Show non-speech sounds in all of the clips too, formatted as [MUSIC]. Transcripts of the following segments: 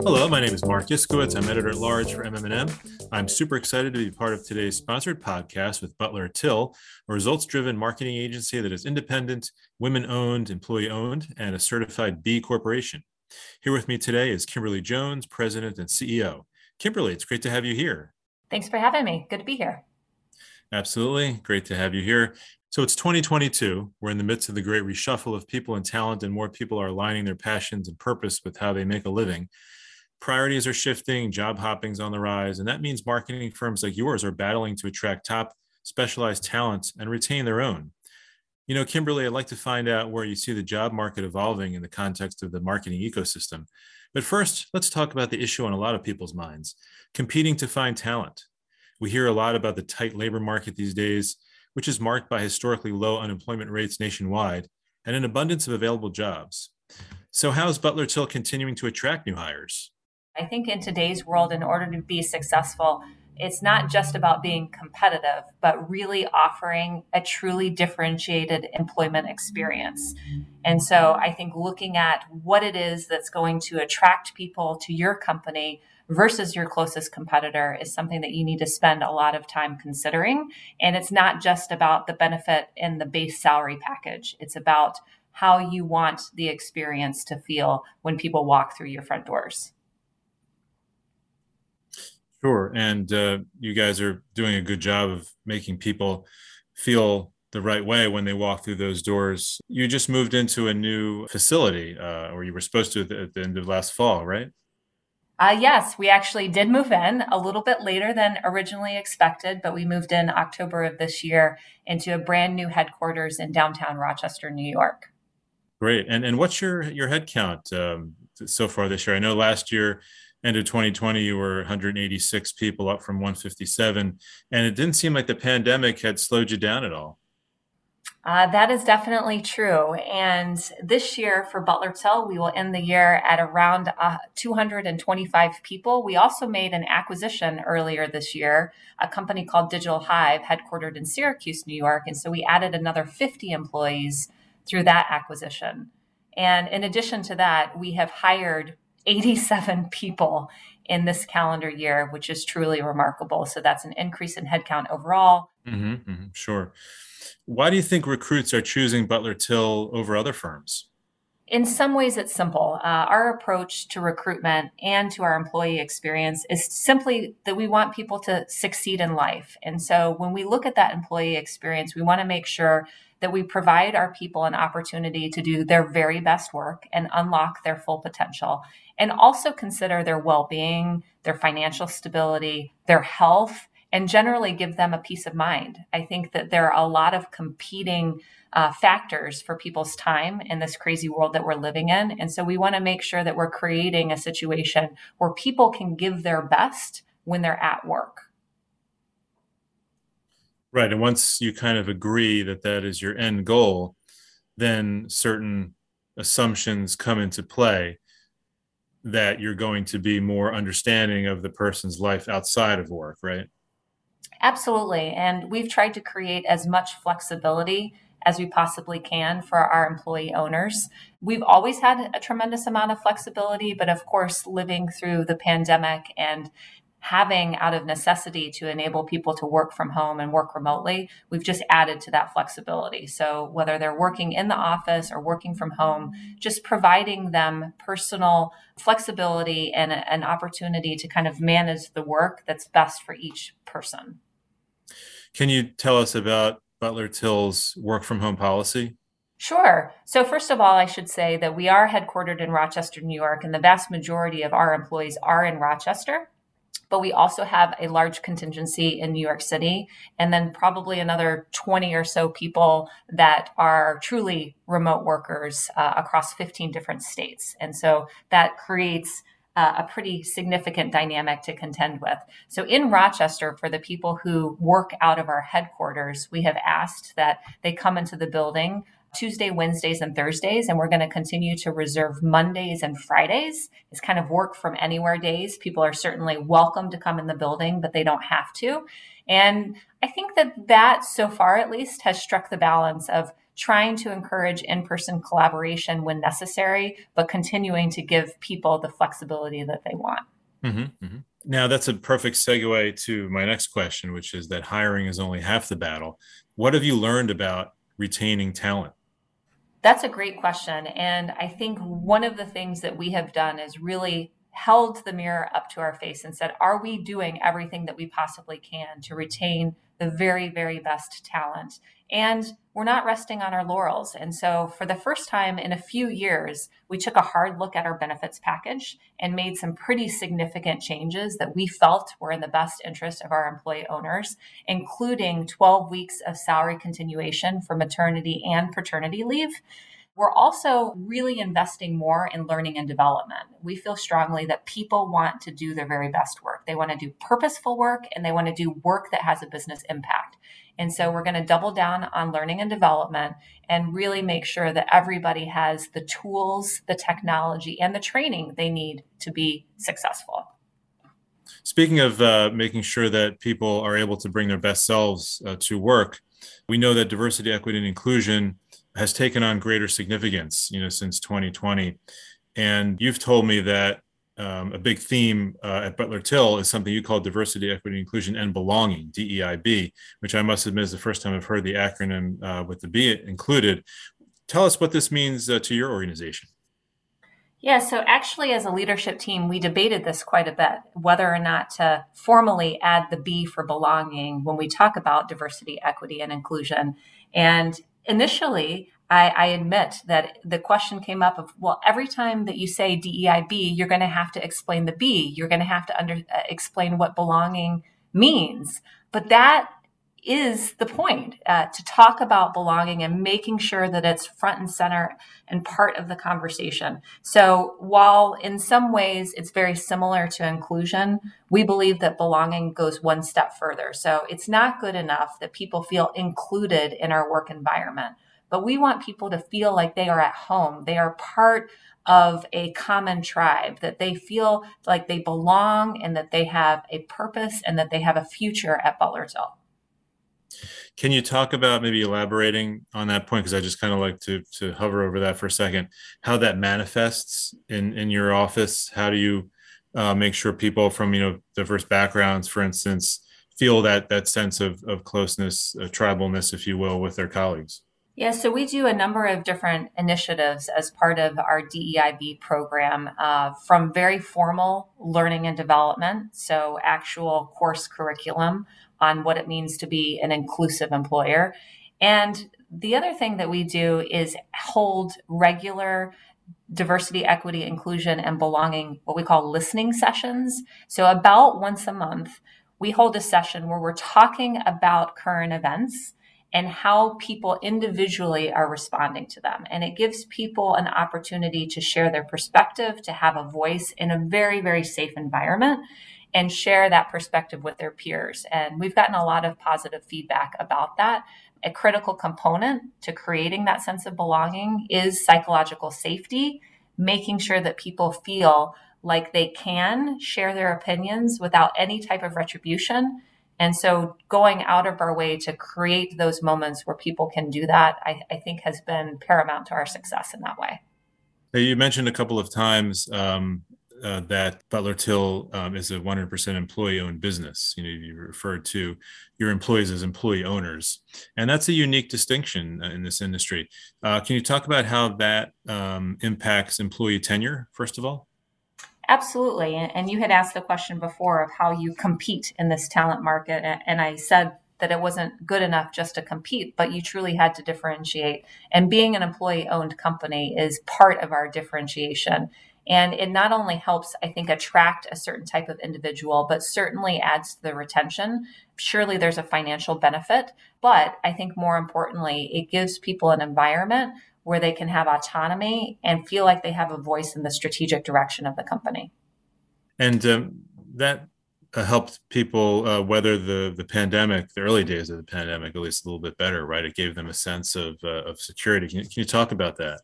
Hello, my name is Marc Iskowitz. I'm editor at large for MM&M. I'm super excited to be part of today's sponsored podcast with Butler/Till, a results-driven marketing agency that is independent, women-owned, employee-owned, and a certified B corporation. Here with me today is Kimberly Jones, President and CEO. Kimberly, it's great to have you here. Thanks for having me. Good to be here. Absolutely. Great to have you here. So it's 2022. We're in the midst of the great reshuffle of people and talent, and more people are aligning their passions and purpose with how they make a living. Priorities are shifting, job hopping's on the rise, and that means marketing firms like yours are battling to attract top specialized talent and retain their own. You know, Kimberly, I'd like to find out where you see the job market evolving in the context of the marketing ecosystem. But first, let's talk about the issue on a lot of people's minds competing to find talent. We hear a lot about the tight labor market these days, which is marked by historically low unemployment rates nationwide and an abundance of available jobs. So, how is Butler/Till continuing to attract new hires? I think in today's world, in order to be successful, it's not just about being competitive, but really offering a truly differentiated employment experience. And so I think looking at what it is that's going to attract people to your company versus your closest competitor is something that you need to spend a lot of time considering. And it's not just about the benefit in the base salary package, it's about how you want the experience to feel when people walk through your front doors. Sure. And uh, you guys are doing a good job of making people feel the right way when they walk through those doors. You just moved into a new facility, uh, or you were supposed to at the, at the end of last fall, right? Uh, yes, we actually did move in a little bit later than originally expected, but we moved in October of this year into a brand new headquarters in downtown Rochester, New York. Great. And and what's your your head count um, so far this year? I know last year end of 2020 you were 186 people up from 157 and it didn't seem like the pandemic had slowed you down at all uh, that is definitely true. And this year for Butler/Till, we will end the year at around uh, 225 people. We also made an acquisition earlier this year, a company called Digital Hive, headquartered in Syracuse, New York. And so we added another 50 employees through that acquisition. And in addition to that, we have hired 87 people in this calendar year, which is truly remarkable. So that's an increase in headcount overall. Mm-hmm, mm-hmm, sure. Why do you think recruits are choosing Butler/Till over other firms? In some ways, it's simple. Uh, our approach to recruitment and to our employee experience is simply that we want people to succeed in life. And so when we look at that employee experience, we want to make sure that we provide our people an opportunity to do their very best work and unlock their full potential, and also consider their well being, their financial stability, their health, and generally give them a peace of mind. I think that there are a lot of competing uh, factors for people's time in this crazy world that we're living in. And so we want to make sure that we're creating a situation where people can give their best when they're at work. Right. And once you kind of agree that that is your end goal, then certain assumptions come into play that you're going to be more understanding of the person's life outside of work, right? Absolutely. And we've tried to create as much flexibility as we possibly can for our employee owners. We've always had a tremendous amount of flexibility, but of course, living through the pandemic and having out of necessity to enable people to work from home and work remotely, we've just added to that flexibility. So whether they're working in the office or working from home, just providing them personal flexibility and an opportunity to kind of manage the work that's best for each person. Can you tell us about Butler/Till's work from home policy? Sure. So, first of all, I should say that we are headquartered in Rochester, New York, and the vast majority of our employees are in Rochester. But we also have a large contingency in New York City, and then probably another 20 or so people that are truly remote workers uh, across 15 different states. And so that creates uh, a pretty significant dynamic to contend with. So in Rochester, for the people who work out of our headquarters, we have asked that they come into the building Tuesday, Wednesdays, and Thursdays. And we're going to continue to reserve Mondays and Fridays. It's kind of work from anywhere days. People are certainly welcome to come in the building, but they don't have to. And I think that that so far, at least, has struck the balance of trying to encourage in person collaboration when necessary, but continuing to give people the flexibility that they want. Mm-hmm, mm-hmm. Now, that's a perfect segue to my next question, which is that hiring is only half the battle. What have you learned about retaining talent? That's a great question. And I think one of the things that we have done is really held the mirror up to our face and said, Are we doing everything that we possibly can to retain the very, very best talent? And we're not resting on our laurels. And so, for the first time in a few years, we took a hard look at our benefits package and made some pretty significant changes that we felt were in the best interest of our employee owners, including 12 weeks of salary continuation for maternity and paternity leave. We're also really investing more in learning and development. We feel strongly that people want to do their very best work. They want to do purposeful work and they want to do work that has a business impact. And so we're going to double down on learning and development and really make sure that everybody has the tools, the technology, and the training they need to be successful. Speaking of uh, making sure that people are able to bring their best selves uh, to work, we know that diversity, equity, and inclusion has taken on greater significance, you know, since 2020. And you've told me that um, a big theme uh, at Butler/Till is something you call diversity, equity, inclusion, and belonging, DEIB, which I must admit is the first time I've heard the acronym uh, with the B included. Tell us what this means uh, to your organization. Yeah, so actually, as a leadership team, we debated this quite a bit whether or not to formally add the B for belonging when we talk about diversity, equity, and inclusion. And initially, I, I, admit that the question came up of, well, every time that you say DEIB, you're going to have to explain the B. You're going to have to under, uh, explain what belonging means. But that is the point uh, to talk about belonging and making sure that it's front and center and part of the conversation. So, while in some ways it's very similar to inclusion, we believe that belonging goes one step further. So, it's not good enough that people feel included in our work environment, but we want people to feel like they are at home, they are part of a common tribe, that they feel like they belong and that they have a purpose and that they have a future at Butler/Till. Can you talk about maybe elaborating on that point? Because I just kind of like to to hover over that for a second. How that manifests in in your office? How do you uh, make sure people from you know diverse backgrounds, for instance, feel that that sense of of closeness, of tribalness, if you will, with their colleagues? Yeah, so we do a number of different initiatives as part of our DEIB program, uh, from very formal learning and development, so actual course curriculum on what it means to be an inclusive employer. And the other thing that we do is hold regular diversity, equity, inclusion, and belonging, what we call listening sessions. So, about once a month, we hold a session where we're talking about current events and how people individually are responding to them. And it gives people an opportunity to share their perspective, to have a voice in a very, very safe environment and share that perspective with their peers. And we've gotten a lot of positive feedback about that. A critical component to creating that sense of belonging is psychological safety, making sure that people feel like they can share their opinions without any type of retribution. And so going out of our way to create those moments where people can do that, I, I think has been paramount to our success in that way. You mentioned a couple of times um, uh, that Butler/Till um, is a 100% employee owned business. You know, you referred to your employees as employee owners, and that's a unique distinction uh, in this industry. Uh, can you talk about how that um, impacts employee tenure, first of all? Absolutely. And you had asked the question before of how you compete in this talent market. And I said that it wasn't good enough just to compete, but you truly had to differentiate. And being an employee owned company is part of our differentiation. And it not only helps, I think, attract a certain type of individual, but certainly adds to the retention. Surely there's a financial benefit, but I think more importantly, it gives people an environment where they can have autonomy and feel like they have a voice in the strategic direction of the company. And um, that uh, helped people uh, weather the the pandemic, the early days of the pandemic, at least a little bit better, right? It gave them a sense of uh, of security. Can you, can you talk about that?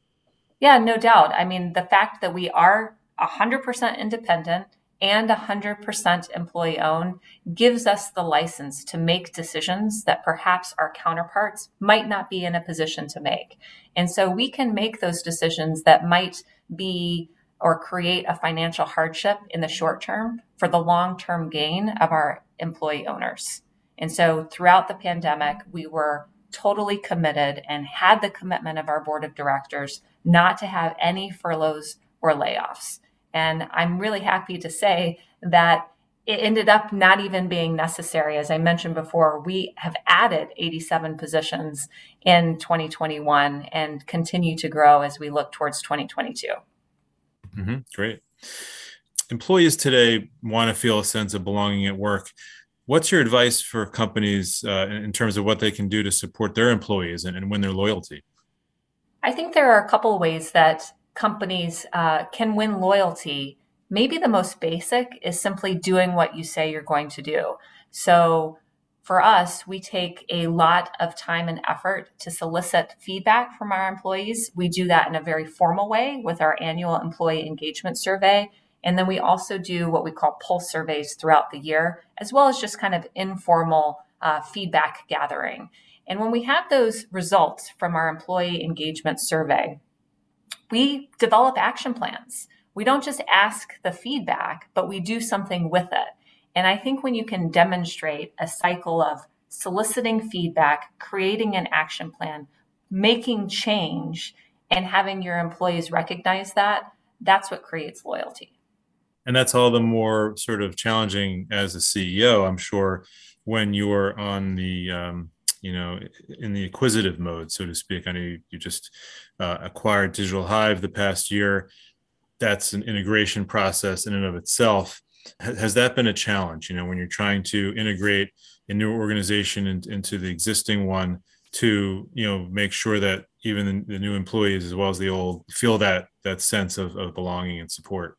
Yeah, no doubt. I mean, the fact that we are 100% independent and 100% employee owned gives us the license to make decisions that perhaps our counterparts might not be in a position to make. And so we can make those decisions that might be or create a financial hardship in the short term for the long term gain of our employee owners. And so throughout the pandemic, we were totally committed and had the commitment of our board of directors not to have any furloughs or layoffs. And I'm really happy to say that it ended up not even being necessary. As I mentioned before, we have added 87 positions in 2021 and continue to grow as we look towards 2022. Mm-hmm. Great. Employees today want to feel a sense of belonging at work. What's your advice for companies uh, in terms of what they can do to support their employees and, and win their loyalty? I think there are a couple of ways that companies uh, can win loyalty. Maybe the most basic is simply doing what you say you're going to do. So for us, we take a lot of time and effort to solicit feedback from our employees. We do that in a very formal way with our annual employee engagement survey. And then we also do what we call pulse surveys throughout the year, as well as just kind of informal uh, feedback gathering. And when we have those results from our employee engagement survey, we develop action plans. We don't just ask the feedback, but we do something with it. And I think when you can demonstrate a cycle of soliciting feedback, creating an action plan, making change, and having your employees recognize that, that's what creates loyalty and that's all the more sort of challenging as a CEO, I'm sure, when you're on the um, you know in the acquisitive mode, so to speak. I know you, you just uh, acquired Digital Hive the past year. That's an integration process in and of itself. Has that been a challenge? You know, when you're trying to integrate a new organization in, into the existing one to you know make sure that even the, new employees as well as the old feel that that sense of, of belonging and support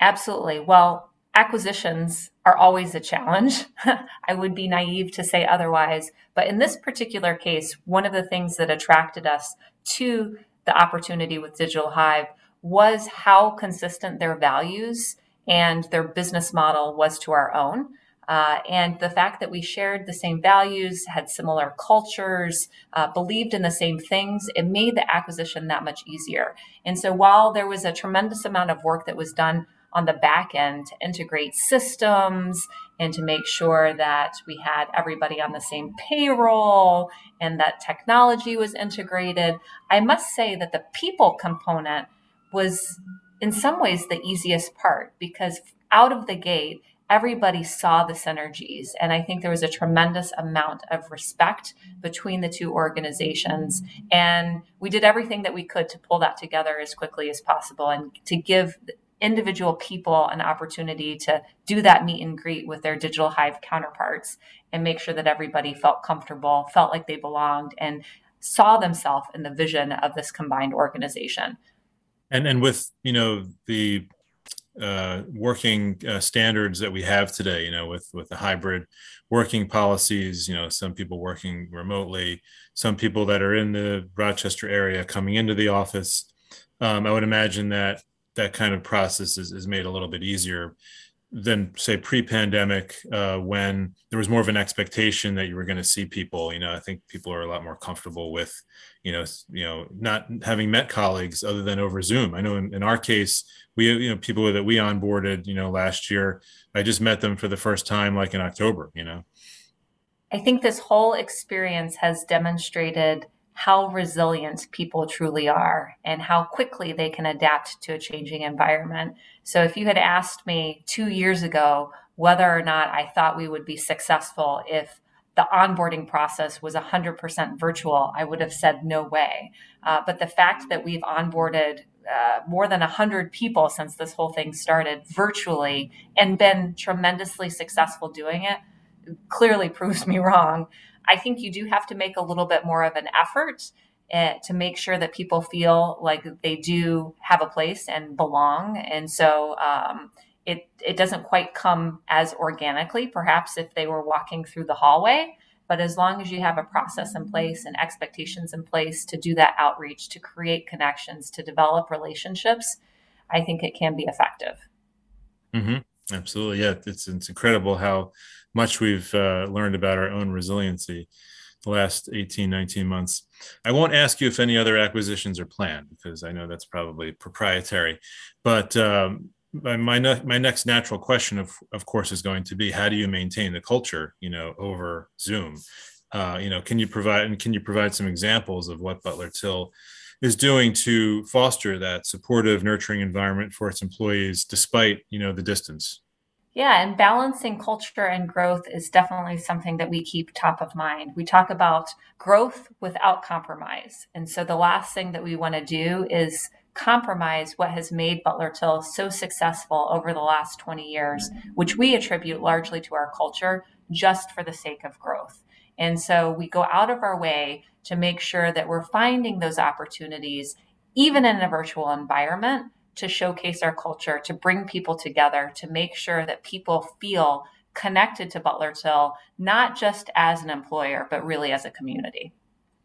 Absolutely. Well, acquisitions are always a challenge. [LAUGHS] I would be naive to say otherwise. But in this particular case, one of the things that attracted us to the opportunity with Digital Hive was how consistent their values and their business model was to our own. Uh, and the fact that we shared the same values, had similar cultures, uh, believed in the same things, it made the acquisition that much easier. And so while there was a tremendous amount of work that was done on the back end to integrate systems and to make sure that we had everybody on the same payroll and that technology was integrated. I must say that the people component was in some ways the easiest part because out of the gate, everybody saw the synergies. And I think there was a tremendous amount of respect between the two organizations. And we did everything that we could to pull that together as quickly as possible and to give individual people an opportunity to do that meet and greet with their Digital Hive counterparts and make sure that everybody felt comfortable, felt like they belonged, and saw themselves in the vision of this combined organization. And and with you know the uh, working uh, standards that we have today, you know, with with the hybrid working policies, you know, some people working remotely, some people that are in the Rochester area coming into the office. Um, I would imagine that that kind of process is, is made a little bit easier than say pre-pandemic uh, when there was more of an expectation that you were going to see people. You know i think people are a lot more comfortable with you know you know not having met colleagues other than over zoom. I know in, in our case we you know people that we onboarded you know last year i just met them for the first time like in october you know? I think this whole experience has demonstrated how resilient people truly are and how quickly they can adapt to a changing environment. So, if you had asked me two years ago whether or not I thought we would be successful if the onboarding process was 100% virtual, I would have said no way. Uh, but the fact that we've onboarded uh, more than 100 people since this whole thing started virtually and been tremendously successful doing it clearly proves me wrong. I think you do have to make a little bit more of an effort uh, to make sure that people feel like they do have a place and belong. And so um, it it doesn't quite come as organically, perhaps if they were walking through the hallway. But as long as you have a process in place and expectations in place to do that outreach, to create connections, to develop relationships, I think it can be effective. Mm-hmm. Absolutely. Yeah. It's, it's incredible how much we've uh, learned about our own resiliency the last 18, 19 months. I won't ask you if any other acquisitions are planned because I know that's probably proprietary. But um, my my next natural question, of of course, is going to be how do you maintain the culture, you know, over Zoom? Uh, you know, can you provide and can you provide some examples of what Butler/Till is doing to foster that supportive, nurturing environment for its employees, despite you know the distance? Yeah, and balancing culture and growth is definitely something that we keep top of mind. We talk about growth without compromise. And so the last thing that we want to do is compromise what has made Butler/Till so successful over the last 20 years, which we attribute largely to our culture just for the sake of growth. And so we go out of our way to make sure that we're finding those opportunities, even in a virtual environment, to showcase our culture, to bring people together, to make sure that people feel connected to Butler/Till, not just as an employer, but really as a community.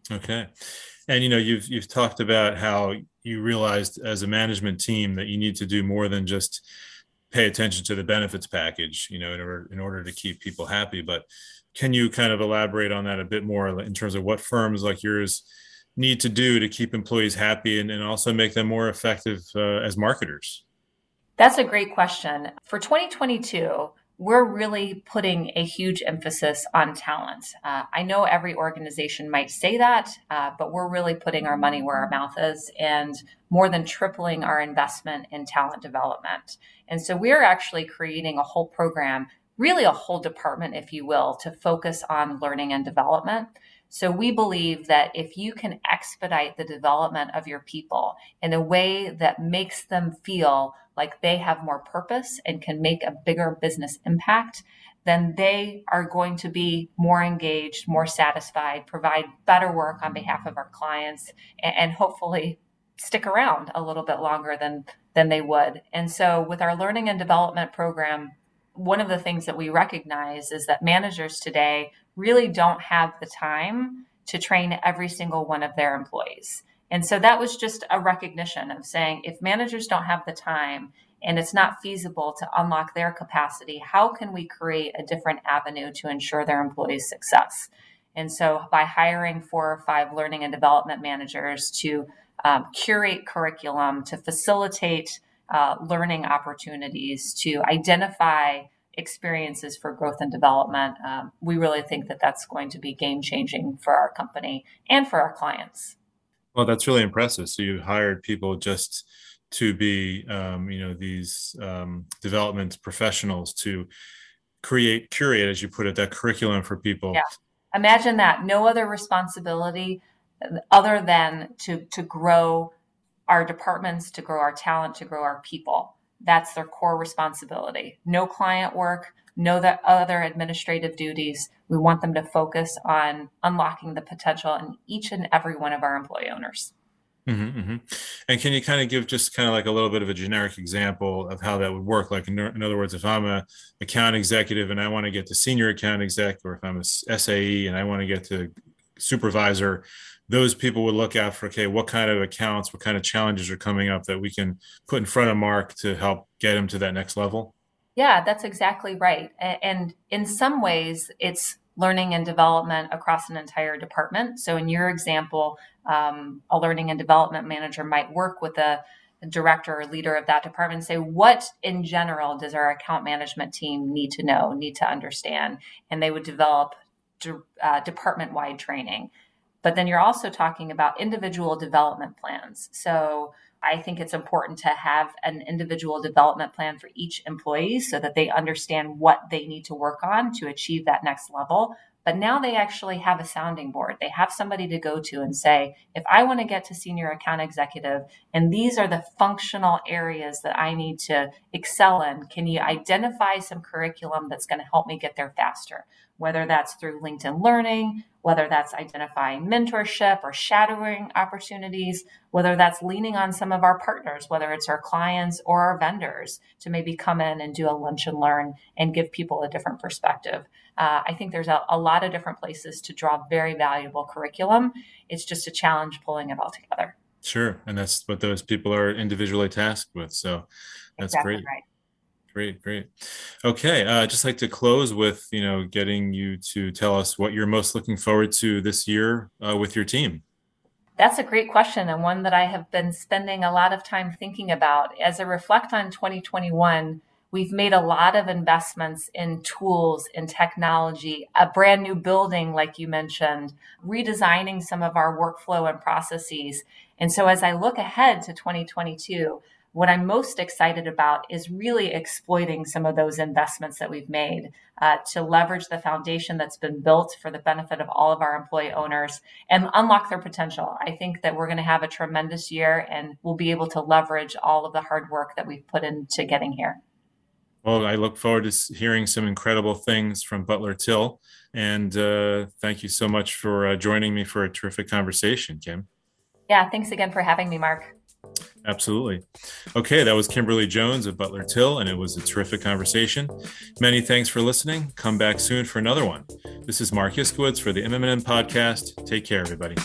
Okay. And you know, you've you've talked about how you realized as a management team that you need to do more than just pay attention to the benefits package, you know, in order in order to keep people happy. But can you kind of elaborate on that a bit more in terms of what firms like yours need to do to keep employees happy and, and also make them more effective uh, as marketers? That's a great question. For 2022, we're really putting a huge emphasis on talent. Uh, I know every organization might say that, uh, but we're really putting our money where our mouth is and more than tripling our investment in talent development. And so we're actually creating a whole program, really a whole department, if you will, to focus on learning and development. So we believe that if you can expedite the development of your people in a way that makes them feel like they have more purpose and can make a bigger business impact, then they are going to be more engaged, more satisfied, provide better work on behalf of our clients, and, and hopefully stick around a little bit longer than than they would. And so with our learning and development program, one of the things that we recognize is that managers today really don't have the time to train every single one of their employees. And so that was just a recognition of saying if managers don't have the time and it's not feasible to unlock their capacity, how can we create a different avenue to ensure their employees' success? And so by hiring four or five learning and development managers to um, curate curriculum, to facilitate uh, learning opportunities, to identify experiences for growth and development, um, we really think that that's going to be game changing for our company and for our clients. Well, that's really impressive. So you hired people just to be, um, you know, these um, development professionals to create, curate, as you put it, that curriculum for people. Yeah. Imagine that. No other responsibility other than to to grow our departments, to grow our talent, to grow our people. That's their core responsibility. No client work, no the other administrative duties. We want them to focus on unlocking the potential in each and every one of our employee owners. Mm-hmm, mm-hmm. And can you kind of give just kind of like a little bit of a generic example of how that would work? Like, in, in other words, if I'm a account executive and I want to get to senior account exec, or if I'm a SAE and I want to get to supervisor, those people would look out for okay what kind of accounts what kind of challenges are coming up that we can put in front of mark to help get him to that next level? Yeah that's exactly right. And in some ways it's learning and development across an entire department. So in your example um, a learning and development manager might work with a director or leader of that department and say what in general does our account management team need to know need to understand? And they would develop uh, department wide training but then you're also talking about individual development plans. So I think it's important to have an individual development plan for each employee so that they understand what they need to work on to achieve that next level. But now they actually have a sounding board. They have somebody to go to and say, if I want to get to senior account executive, and these are the functional areas that I need to excel in, can you identify some curriculum that's going to help me get there faster? Whether that's through LinkedIn Learning, whether that's identifying mentorship or shadowing opportunities, whether that's leaning on some of our partners, whether it's our clients or our vendors to maybe come in and do a lunch and learn and give people a different perspective. Uh, I think there's a, a, lot of different places to draw very valuable curriculum. It's just a challenge pulling it all together. Sure. And that's what those people are individually tasked with. So that's exactly great. Right. Great, great. Okay, uh, I'd just like to close with you know getting you to tell us what you're most looking forward to this year uh, with your team. That's a great question and one that I have been spending a lot of time thinking about. As I reflect on 2021, we've made a lot of investments in tools, in technology, a brand new building, like you mentioned, redesigning some of our workflow and processes. And so as I look ahead to 2022, what I'm most excited about is really exploiting some of those investments that we've made uh, to leverage the foundation that's been built for the benefit of all of our employee owners and unlock their potential. I think that we're going to have a tremendous year and we'll be able to leverage all of the hard work that we've put into getting here. Well, I look forward to hearing some incredible things from Butler/Till. And uh, thank you so much for uh, joining me for a terrific conversation, Kim. Yeah, thanks again for having me, Mark. Absolutely. Okay, that was Kimberly Jones of Butler/Till, and it was a terrific conversation. Many thanks for listening. Come back soon for another one. This is Marc Iskowitz for the MMM podcast. Take care, everybody.